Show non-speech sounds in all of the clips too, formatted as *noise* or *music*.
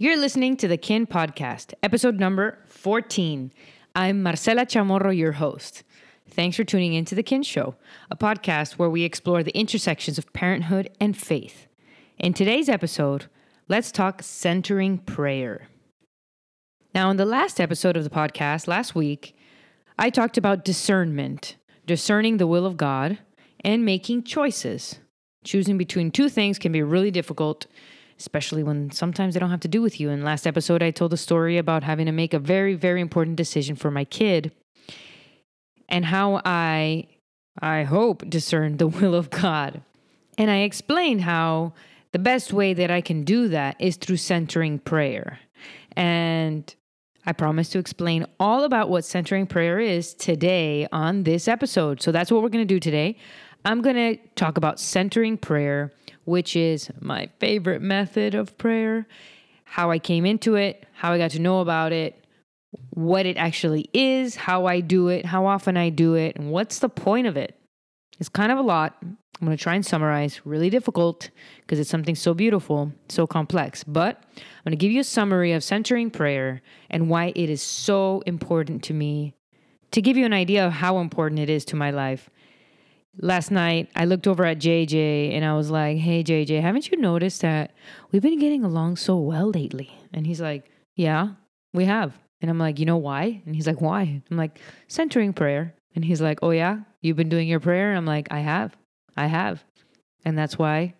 You're listening to the Kin Podcast, episode number 14. I'm Marcela Chamorro, your host. Thanks for tuning in to The Kin Show, a podcast where we explore the intersections of parenthood and faith. In today's episode, let's talk centering prayer. Now, in the last episode of the podcast, last week, I talked about discernment, discerning the will of God, and making choices. Choosing between two things can be really difficult especially when sometimes they don't have to do with you. In last episode, I told a story about having to make a very, very important decision for my kid and how I, I hope, discerned the *laughs* will of God. And I explained how the best way that I can do that is through centering prayer. And I promise to explain all about what centering prayer is today on this episode. So that's what we're going to do today. I'm going to talk about centering prayer which is my favorite method of prayer, how I came into it, how I got to know about it, what it actually is, how I do it, how often I do it, and what's the point of it. It's kind of a lot. I'm going to try and summarize. Really difficult because it's something so beautiful, so complex. But I'm going to give you a summary of centering prayer and why it is so important to me to give you an idea of how important it is to my life last night I looked over at JJ and I was like, "Hey JJ, haven't you noticed that we've been getting along so well lately?" And he's like, "Yeah, we have." And I'm like, "You know why?" And he's like, "Why?" I'm like, "Centering prayer." And he's like, "Oh yeah, you've been doing your prayer?" And I'm like, "I have. I have." And that's why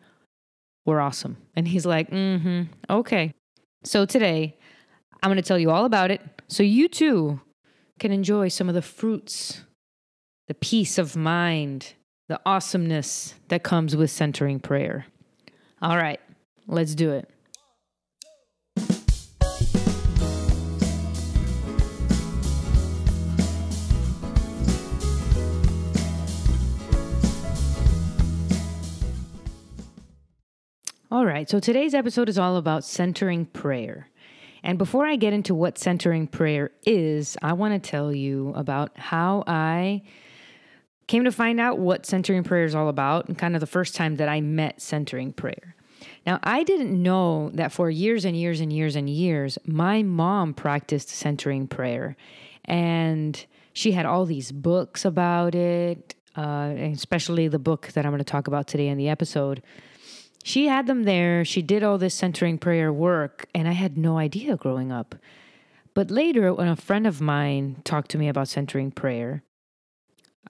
we're awesome. And he's like, "Mhm. Okay." So today I'm going to tell you all about it so you too can enjoy some of the fruits, the peace of mind, the awesomeness that comes with centering prayer. All right, let's do it. All right, so today's episode is all about centering prayer. And before I get into what centering prayer is, I want to tell you about how I Came to find out what centering prayer is all about, and kind of the first time that I met centering prayer. Now, I didn't know that for years and years and years and years, my mom practiced centering prayer. And she had all these books about it, uh, especially the book that I'm going to talk about today in the episode. She had them there. She did all this centering prayer work, and I had no idea growing up. But later, when a friend of mine talked to me about centering prayer,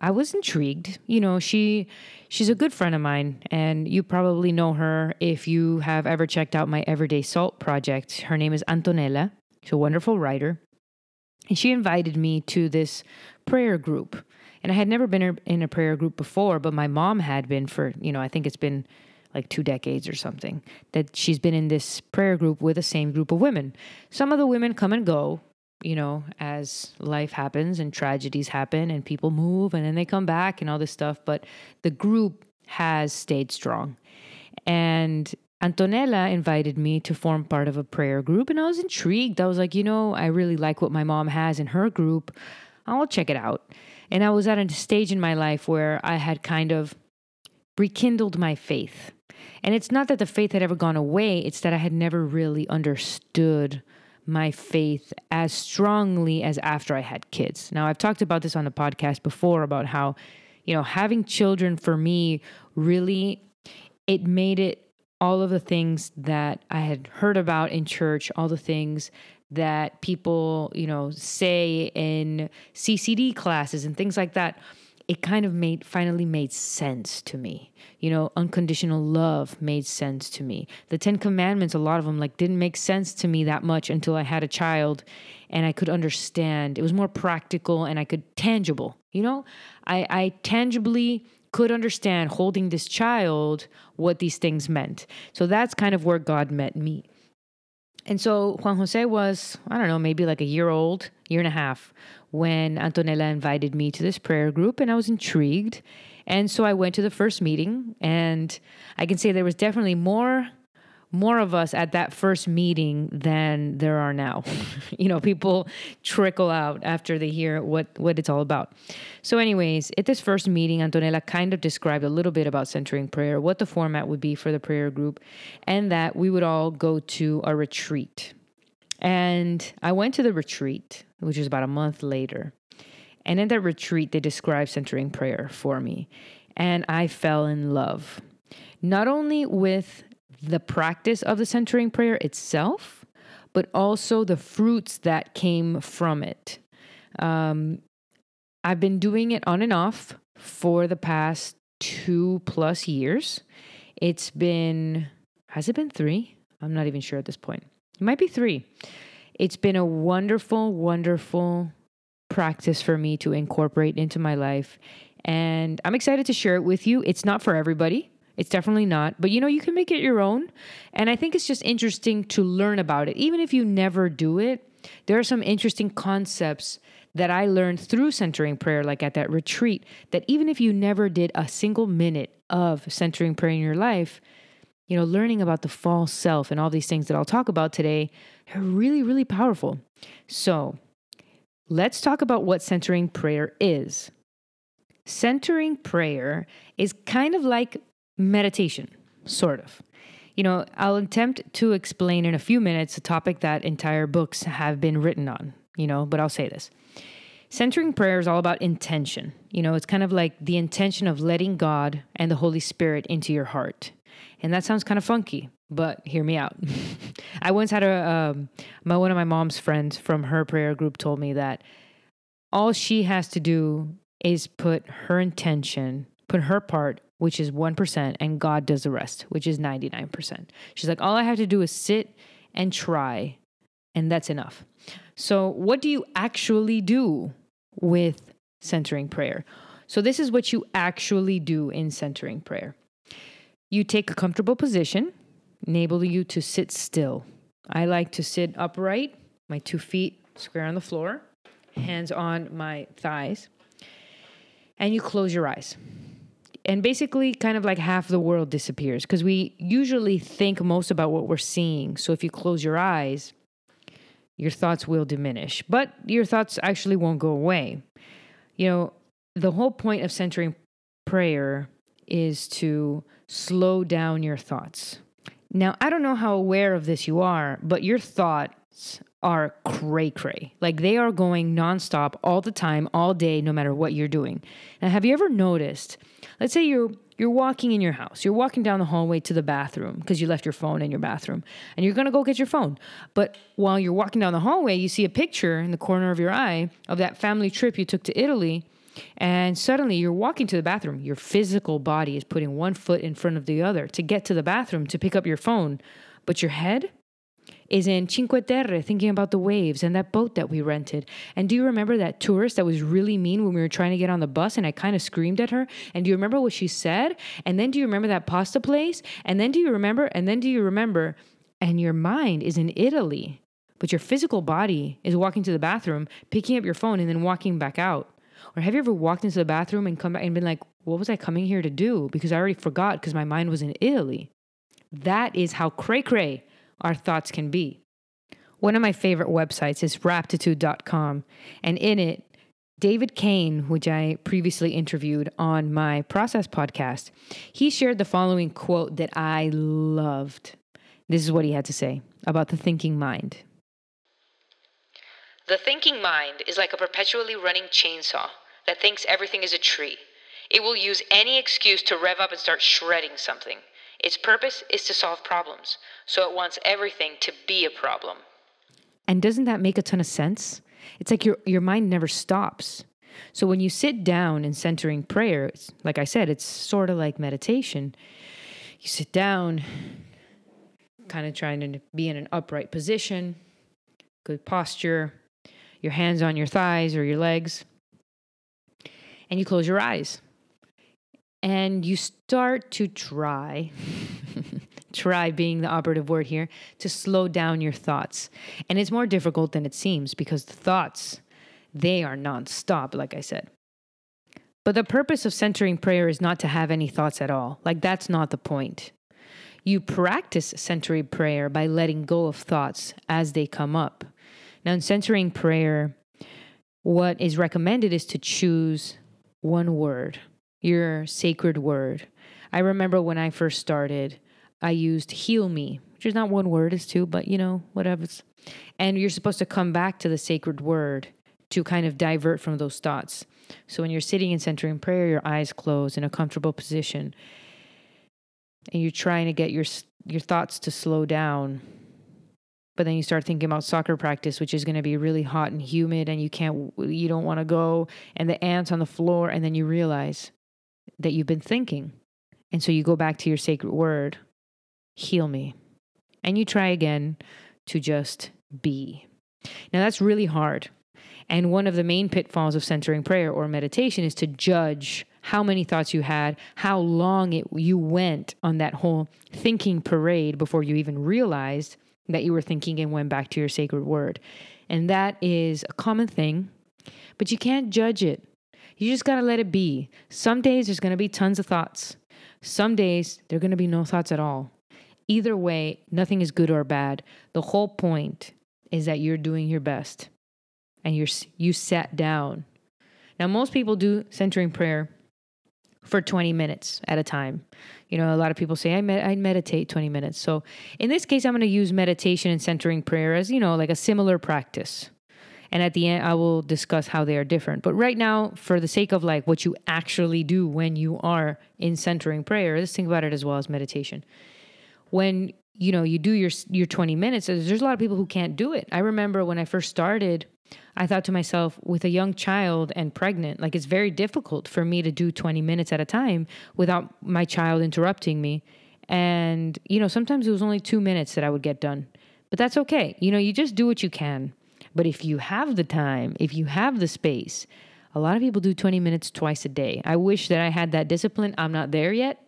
I was intrigued. You know, she she's a good friend of mine and you probably know her if you have ever checked out my Everyday Salt project. Her name is Antonella. She's a wonderful writer. And she invited me to this prayer group. And I had never been in a prayer group before, but my mom had been for, you know, I think it's been like two decades or something that she's been in this prayer group with the same group of women. Some of the women come and go, you know, as life happens and tragedies happen and people move and then they come back and all this stuff. But the group has stayed strong. And Antonella invited me to form part of a prayer group, and I was intrigued. I was like, you know, I really like what my mom has in her group. I'll check it out. And I was at a stage in my life where I had kind of rekindled my faith. And it's not that the faith had ever gone away, it's that I had never really understood my faith as strongly as after I had kids. Now, I've talked about this on the podcast before about how, you know, having children for me really it made it all of the things that I had heard about in church, all the things that people, you know, say in CCD classes and things like that it kind of made finally made sense to me. You know, unconditional love made sense to me. The 10 commandments, a lot of them like didn't make sense to me that much until I had a child and I could understand. It was more practical and I could tangible. You know, I I tangibly could understand holding this child what these things meant. So that's kind of where God met me. And so Juan Jose was, I don't know, maybe like a year old, year and a half, when Antonella invited me to this prayer group, and I was intrigued. And so I went to the first meeting, and I can say there was definitely more more of us at that first meeting than there are now. *laughs* you know, people trickle out after they hear what what it's all about. So anyways, at this first meeting Antonella kind of described a little bit about centering prayer, what the format would be for the prayer group, and that we would all go to a retreat. And I went to the retreat, which was about a month later. And in that retreat, they described centering prayer for me. And I fell in love, not only with the practice of the centering prayer itself, but also the fruits that came from it. Um, I've been doing it on and off for the past two plus years. It's been, has it been three? I'm not even sure at this point. It might be three. It's been a wonderful, wonderful practice for me to incorporate into my life. And I'm excited to share it with you. It's not for everybody. It's definitely not. But you know, you can make it your own. And I think it's just interesting to learn about it. Even if you never do it, there are some interesting concepts that I learned through centering prayer, like at that retreat, that even if you never did a single minute of centering prayer in your life, you know, learning about the false self and all these things that I'll talk about today are really, really powerful. So let's talk about what centering prayer is. Centering prayer is kind of like meditation, sort of. You know, I'll attempt to explain in a few minutes a topic that entire books have been written on, you know, but I'll say this. Centering prayer is all about intention. You know, it's kind of like the intention of letting God and the Holy Spirit into your heart. And that sounds kind of funky, but hear me out. *laughs* I once had a um, my one of my mom's friends from her prayer group told me that all she has to do is put her intention, put her part, which is 1%, and God does the rest, which is 99%. She's like, all I have to do is sit and try, and that's enough. So, what do you actually do with centering prayer? So, this is what you actually do in centering prayer. You take a comfortable position, enable you to sit still. I like to sit upright, my two feet square on the floor, hands on my thighs, and you close your eyes. And basically, kind of like half the world disappears because we usually think most about what we're seeing. So if you close your eyes, your thoughts will diminish, but your thoughts actually won't go away. You know, the whole point of centering prayer is to slow down your thoughts. Now, I don't know how aware of this you are, but your thoughts are cray cray. Like they are going nonstop all the time, all day, no matter what you're doing. Now, have you ever noticed? Let's say you're you're walking in your house. You're walking down the hallway to the bathroom because you left your phone in your bathroom and you're to go get your phone. But while you're walking down the hallway, you see a picture in the corner of your eye of that family trip you took to Italy and suddenly you're walking to the bathroom. Your physical body is putting one foot in front of the other to get to the bathroom to pick up your phone. But your head is in Cinque Terre thinking about the waves and that boat that we rented. And do you remember that tourist that was really mean when we were trying to get on the bus and I kind of screamed at her? And do you remember what she said? And then do you remember that pasta place? And then do you remember? And then do you remember? And your mind is in Italy, but your physical body is walking to the bathroom, picking up your phone, and then walking back out. Or have you ever walked into the bathroom and come back and been like, what was I coming here to do? Because I already forgot because my mind was in Italy. That is how cray cray our thoughts can be. One of my favorite websites is raptitude.com. And in it, David Cain, which I previously interviewed on my Process podcast, he shared the following quote that I loved. This is what he had to say about the thinking mind. The thinking mind is like a perpetually running chainsaw that thinks everything is a tree. It will use any excuse to rev up and start shredding something. Its purpose is to solve problems, so it wants everything to be a problem. And doesn't that make a ton of sense? It's like your your mind never stops. So when you sit down in centering prayer, like I said, it's sort of like meditation. You sit down, kind of trying to be in an upright position, good posture, your hands on your thighs or your legs, and you close your eyes. And you start to try, *laughs* try being the operative word here, to slow down your thoughts. And it's more difficult than it seems because the thoughts, they are nonstop, like I said. But the purpose of centering prayer is not to have any thoughts at all. Like, that's not the point. You practice centering prayer by letting go of thoughts as they come up. Now, in centering prayer, what is recommended is to choose one word, your sacred word. I remember when I first started, I used heal me which is not one word, it's two, but you know, whatever. And you're supposed to come back to the sacred word to kind of divert from those thoughts. So when you're sitting in centering prayer, your eyes closed in a comfortable position, and you're trying to get your your thoughts to slow down. But then you start thinking about soccer practice, which is going to be really hot and humid, and you can't, you don't want to go, and the ants on the floor, and then you realize that you've been thinking, and so you go back to your sacred word, heal me, and you try again to just be. Now that's really hard. And one of the main pitfalls of centering prayer or meditation is to judge how many thoughts you had, how long it, you went on that whole thinking parade before you even realized that you were thinking and went back to your sacred word. And that is a common thing, but you can't judge it. You just got to let it be. Some days there's going to be tons of thoughts. Some days there are going to be no thoughts at all. Either way, nothing is good or bad. The whole point is that you're doing your best and you're you sat down. Now most people do centering prayer for 20 minutes at a time. You know, a lot of people say I med- I meditate 20 minutes. So in this case I'm going to use meditation and centering prayer as, you know, like a similar practice. And at the end I will discuss how they are different. But right now for the sake of like what you actually do when you are in centering prayer, let's think about it as well as meditation. When you know you do your your 20 minutes there's a lot of people who can't do it i remember when i first started I thought to myself, with a young child and pregnant, like it's very difficult for me to do 20 minutes at a time without my child interrupting me. And, you know, sometimes it was only two minutes that I would get done. But that's okay. You know, you just do what you can. But if you have the time, if you have the space, a lot of people do 20 minutes twice a day. I wish that I had that discipline. I'm not there yet.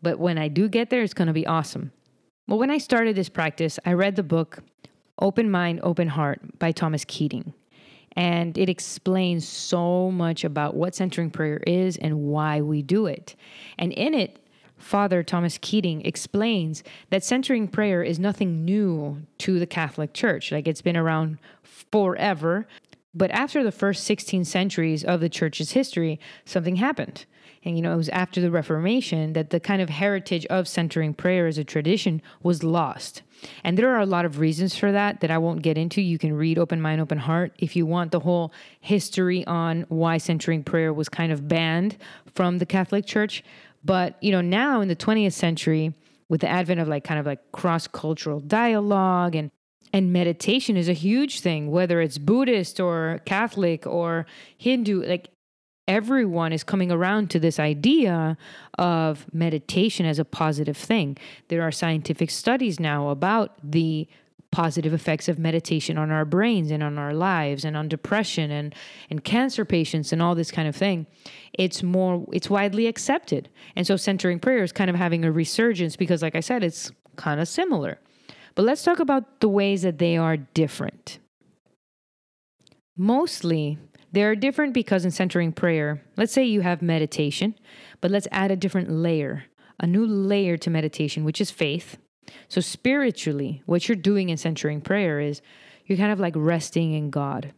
But when I do get there, it's going to be awesome. Well, when I started this practice, I read the book Open Mind, Open Heart by Thomas Keating. And it explains so much about what centering prayer is and why we do it. And in it, Father Thomas Keating explains that centering prayer is nothing new to the Catholic Church. Like it's been around forever. But after the first 16 centuries of the church's history, something happened. And you know, it was after the Reformation that the kind of heritage of centering prayer as a tradition was lost. And there are a lot of reasons for that that I won't get into. You can read Open Mind, Open Heart if you want the whole history on why centering prayer was kind of banned from the Catholic Church. But, you know, now in the 20th century, with the advent of like kind of like cross cultural dialogue and and meditation is a huge thing whether it's buddhist or catholic or hindu like everyone is coming around to this idea of meditation as a positive thing. There are scientific studies now about the positive effects of meditation on our brains and on our lives and on depression and and cancer patients and all this kind of thing. It's more it's widely accepted. And so centering prayer is kind of having a resurgence because like i said it's kind of similar. But let's talk about the ways that they are different. Mostly they're different because in centering prayer, let's say you have meditation, but let's add a different layer, a new layer to meditation, which is faith. So, spiritually, what you're doing in centering prayer is you're kind of like resting in God.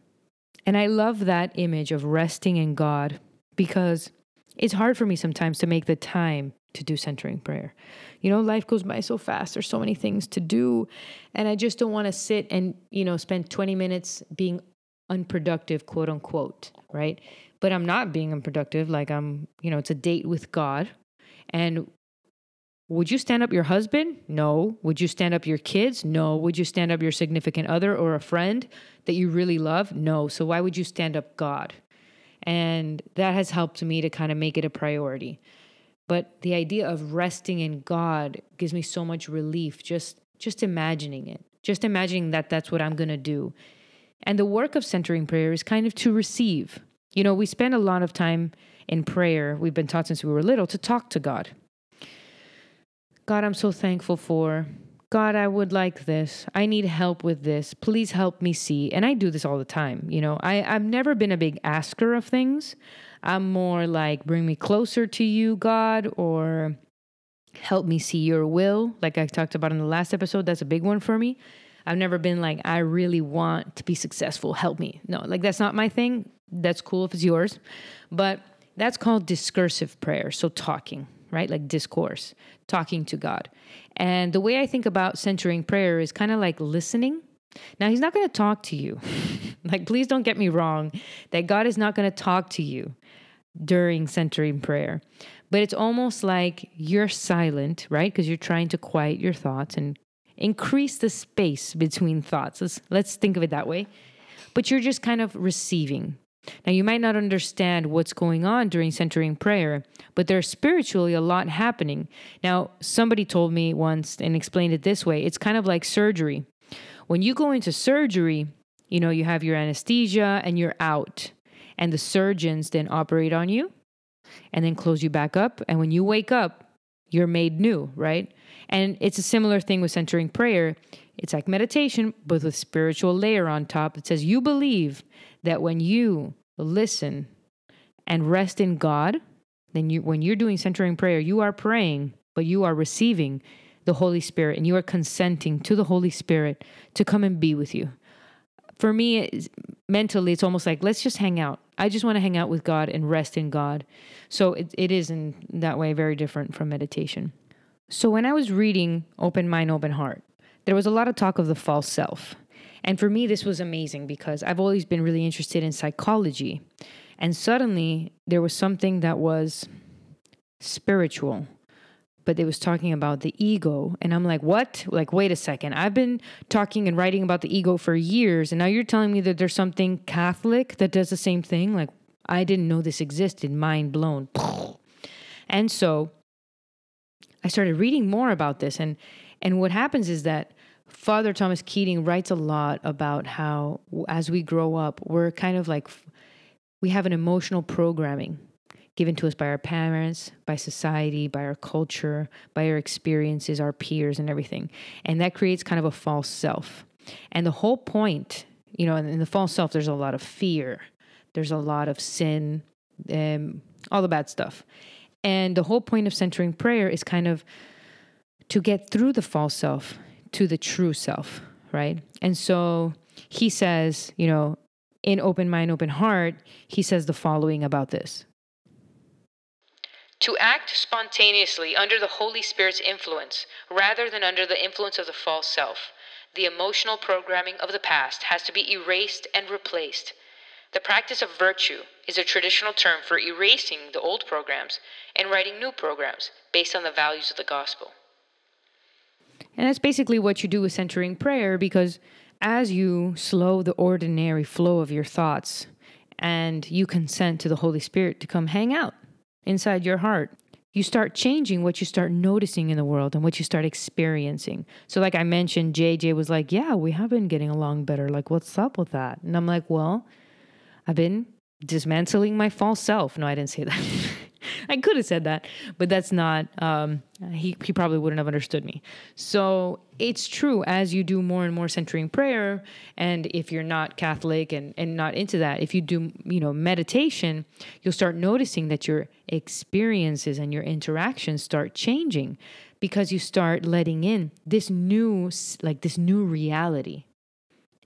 And I love that image of resting in God because it's hard for me sometimes to make the time to do centering prayer. You know, life goes by so fast. There's so many things to do. And I just don't want to sit and, you know, spend 20 minutes being unproductive, quote unquote, right? But I'm not being unproductive. Like I'm, you know, it's a date with God. And would you stand up your husband? No. Would you stand up your kids? No. Would you stand up your significant other or a friend that you really love? No. So why would you stand up God? And that has helped me to kind of make it a priority. But the idea of resting in God gives me so much relief just just imagining it. Just imagining that that's what I'm going to do and the work of centering prayer is kind of to receive. You know, we spend a lot of time in prayer, we've been taught since we were little, to talk to God. God, I'm so thankful for. God, I would like this. I need help with this. Please help me see. And I do this all the time. You know, I, I've never been a big asker of things. I'm more like, bring me closer to you, God, or help me see your will. Like I talked about in the last episode, that's a big one for me. I've never been like, I really want to be successful. Help me. No, like that's not my thing. That's cool if it's yours. But that's called discursive prayer. So talking. right? Like discourse, talking to God. And the way I think about centering prayer is kind of like listening. Now, He's not going to talk to you. *laughs* like, please don't get me wrong, that God is not going to talk to you during centering prayer. But it's almost like you're silent, right? Because you're trying to quiet your thoughts and increase the space between thoughts. Let's, let's think of it that way. But you're just kind of receiving. Now, you might not understand what's going on during centering prayer, but there's spiritually a lot happening. Now, somebody told me once and explained it this way it's kind of like surgery. When you go into surgery, you know, you have your anesthesia and you're out, and the surgeons then operate on you and then close you back up. And when you wake up, you're made new, right? And it's a similar thing with centering prayer. It's like meditation, but with spiritual layer on top. It says you believe that when you listen and rest in God, then you when you're doing centering prayer, you are praying, but you are receiving the Holy Spirit and you are consenting to the Holy Spirit to come and be with you. For me, mentally, it's almost like let's just hang out. I just want to hang out with God and rest in God. So it, it is in that way very different from meditation. So when I was reading Open Mind, Open Heart, there was a lot of talk of the false self. And for me, this was amazing because I've always been really interested in psychology. And suddenly there was something that was spiritual, but it was talking about the ego. And I'm like, what? Like, wait a second. I've been talking and writing about the ego for years. And now you're telling me that there's something Catholic that does the same thing? Like, I didn't know this existed. Mind blown. *laughs* And so I started reading more about this. And, and what happens is that Father Thomas Keating writes a lot about how, as we grow up, we're kind of like, we have an emotional programming given to us by our parents, by society, by our culture, by our experiences, our peers, and everything. And that creates kind of a false self. And the whole point, you know, in the false self, there's a lot of fear, there's a lot of sin, um, all the bad stuff. And the whole point of centering prayer is kind of to get through the false self to the true self, right? And so he says, you know, in Open Mind, Open Heart, he says the following about this. To act spontaneously under the Holy Spirit's influence, rather than under the influence of the false self, the emotional programming of the past has to be erased and replaced. The practice of virtue is a traditional term for erasing the old programs and writing new programs based on the values of the gospel. And that's basically what you do with centering prayer because as you slow the ordinary flow of your thoughts and you consent to the Holy Spirit to come hang out inside your heart, you start changing what you start noticing in the world and what you start experiencing. So, like I mentioned, JJ was like, Yeah, we have been getting along better. Like, what's up with that? And I'm like, Well, I've been dismantling my false self. No, I didn't say that. *laughs* *laughs* I could have said that, but that's not. Um, he he probably wouldn't have understood me. So it's true as you do more and more centering prayer, and if you're not Catholic and and not into that, if you do you know meditation, you'll start noticing that your experiences and your interactions start changing because you start letting in this new like this new reality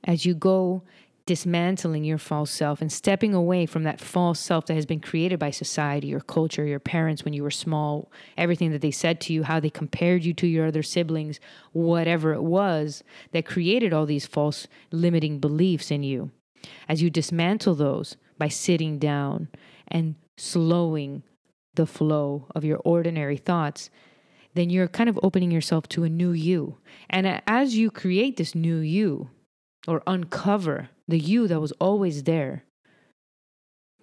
as you go dismantling your false self and stepping away from that false self that has been created by society, your culture, your parents when you were small, everything that they said to you, how they compared you to your other siblings, whatever it was that created all these false limiting beliefs in you. As you dismantle those by sitting down and slowing the flow of your ordinary thoughts, then you're kind of opening yourself to a new you. And as you create this new you, or uncover the you that was always there,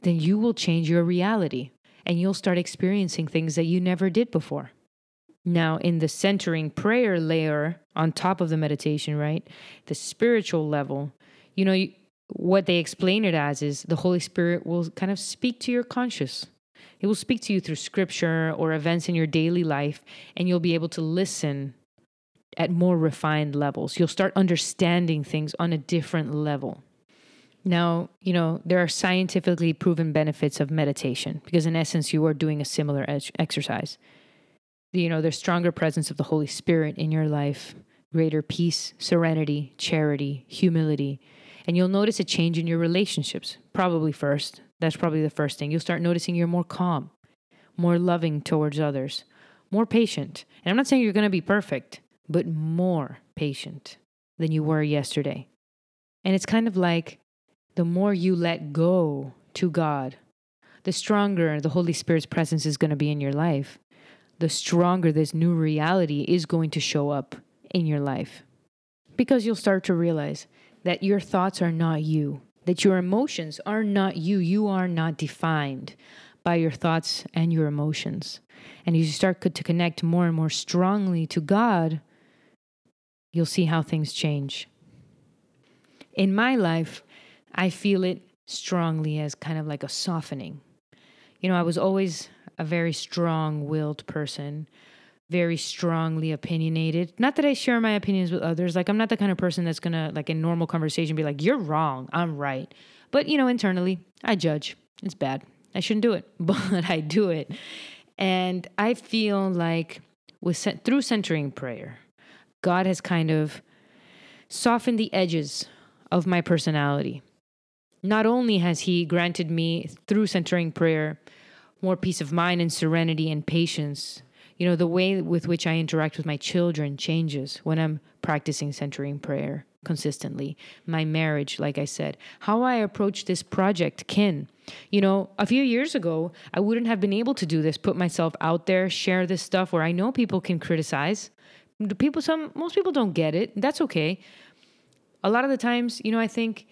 then you will change your reality and you'll start experiencing things that you never did before. Now, in the centering prayer layer on top of the meditation, right? The spiritual level, you know, what they explain it as is the Holy Spirit will kind of speak to your conscious. It will speak to you through scripture or events in your daily life, and you'll be able to listen at more refined levels. You'll start understanding things on a different level. Now, you know, there are scientifically proven benefits of meditation because, in essence, you are doing a similar exercise. You know, there's stronger presence of the Holy Spirit in your life, greater peace, serenity, charity, humility. And you'll notice a change in your relationships, probably first. That's probably the first thing. You'll start noticing you're more calm, more loving towards others, more patient. And I'm not saying you're going to be perfect, but more patient than you were yesterday. And it's kind of like the more you let go to God, the stronger the Holy Spirit's presence is going to be in your life. The stronger this new reality is going to show up in your life. Because you'll start to realize that your thoughts are not you, that your emotions are not you. You are not defined by your thoughts and your emotions. And as you start to connect more and more strongly to God, you'll see how things change. In my life, I feel it strongly as kind of like a softening. You know, I was always a very strong willed person, very strongly opinionated. Not that I share my opinions with others. Like, I'm not the kind of person that's gonna, like, in normal conversation, be like, you're wrong, I'm right. But, you know, internally, I judge. It's bad. I shouldn't do it, *laughs* but I do it. And I feel like with through centering prayer, God has kind of softened the edges of my personality. Not only has He granted me through centering prayer more peace of mind and serenity and patience, you know, the way with which I interact with my children changes when I'm practicing centering prayer consistently. My marriage, like I said, how I approach this project, kin. You know, a few years ago, I wouldn't have been able to do this, put myself out there, share this stuff where I know people can criticize. People, some, most people don't get it. That's okay. A lot of the times, you know, I think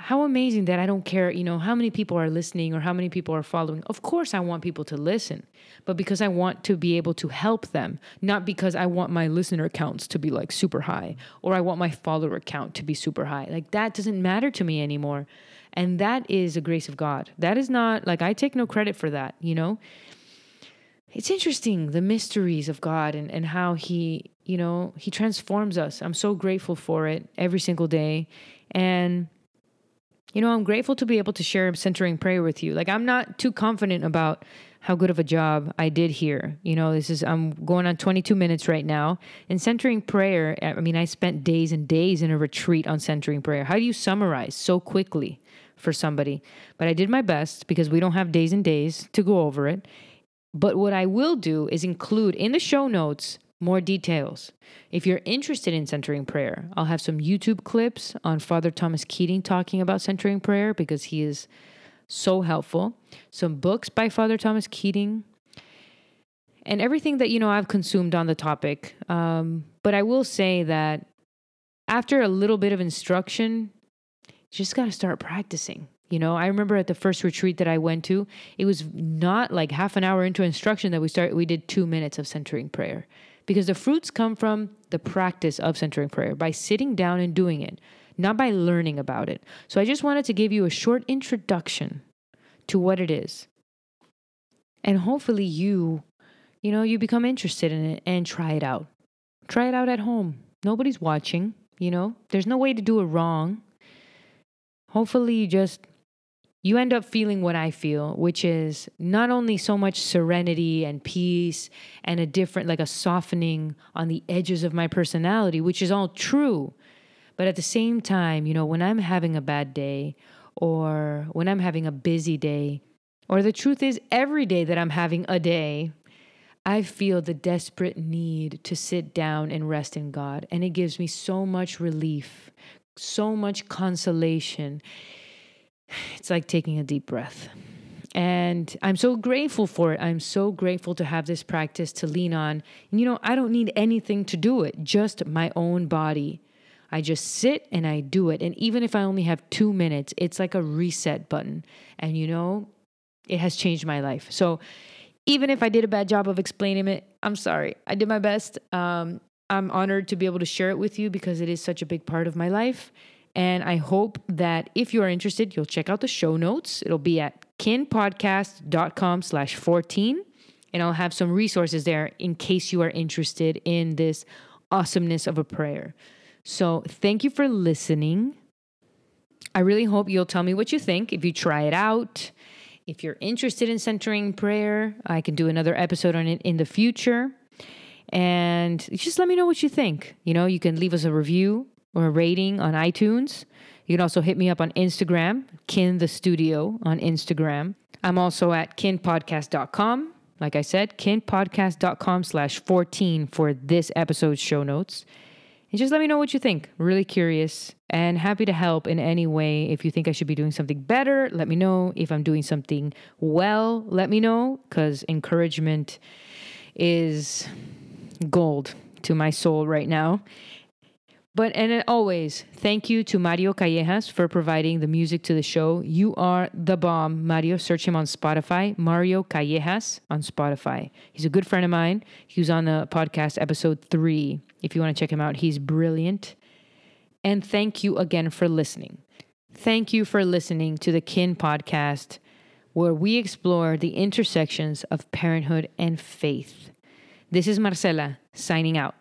how amazing that I don't care, you know, how many people are listening or how many people are following. Of course, I want people to listen, but because I want to be able to help them, not because I want my listener counts to be like super high or I want my follower count to be super high. Like that doesn't matter to me anymore. And that is a grace of God. That is not like I take no credit for that, you know? It's interesting the mysteries of God and, and how He, you know, He transforms us. I'm so grateful for it every single day. And you know, I'm grateful to be able to share centering prayer with you. Like, I'm not too confident about how good of a job I did here. You know, this is, I'm going on 22 minutes right now. And centering prayer, I mean, I spent days and days in a retreat on centering prayer. How do you summarize so quickly for somebody? But I did my best because we don't have days and days to go over it. But what I will do is include in the show notes more details. If you're interested in centering prayer, I'll have some YouTube clips on Father Thomas Keating talking about centering prayer because he is so helpful. Some books by Father Thomas Keating, and everything that you know I've consumed on the topic. Um, but I will say that after a little bit of instruction, you just got to start practicing. You know, I remember at the first retreat that I went to, it was not like half an hour into instruction that we started. We did two minutes of centering prayer because the fruits come from the practice of centering prayer by sitting down and doing it, not by learning about it. So I just wanted to give you a short introduction to what it is. And hopefully you, you know, you become interested in it and try it out. Try it out at home. Nobody's watching, you know. There's no way to do it wrong. Hopefully you just you end up feeling what I feel, which is not only so much serenity and peace and a different, like a softening on the edges of my personality, which is all true. But at the same time, you know, when I'm having a bad day or when I'm having a busy day, or the truth is, every day that I'm having a day, I feel the desperate need to sit down and rest in God. And it gives me so much relief, so much consolation it's like taking a deep breath. And I'm so grateful for it. I'm so grateful to have this practice to lean on. And you know, I don't need anything to do it, just my own body. I just sit and I do it. And even if I only have two minutes, it's like a reset button. And you know, it has changed my life. So even if I did a bad job of explaining it, I'm sorry. I did my best. Um, I'm honored to be able to share it with you because it is such a big part of my life. And I hope that if you are interested, you'll check out the show notes. It'll be at kinpodcast.com slash 14. And I'll have some resources there in case you are interested in this awesomeness of a prayer. So thank you for listening. I really hope you'll tell me what you think if you try it out. If you're interested in centering prayer, I can do another episode on it in the future. And just let me know what you think. You know, you can leave us a review or a rating on iTunes. You can also hit me up on Instagram, Kin the Studio on Instagram. I'm also at kinpodcast.com. like I said, kinpodcast.com slash 14 for this episode's show notes. And just let me know what you think. Really curious and happy to help in any way. If you think I should be doing something better, let me know. If I'm doing something well, let me know because encouragement is gold to my soul right now. But and always, thank you to Mario Callejas for providing the music to the show. You are the bomb, Mario. Search him on Spotify, Mario Callejas on Spotify. He's a good friend of mine. He was on the podcast episode three. If you want to check him out, he's brilliant. And thank you again for listening. Thank you for listening to the Kin podcast, where we explore the intersections of parenthood and faith. This is Marcela signing out.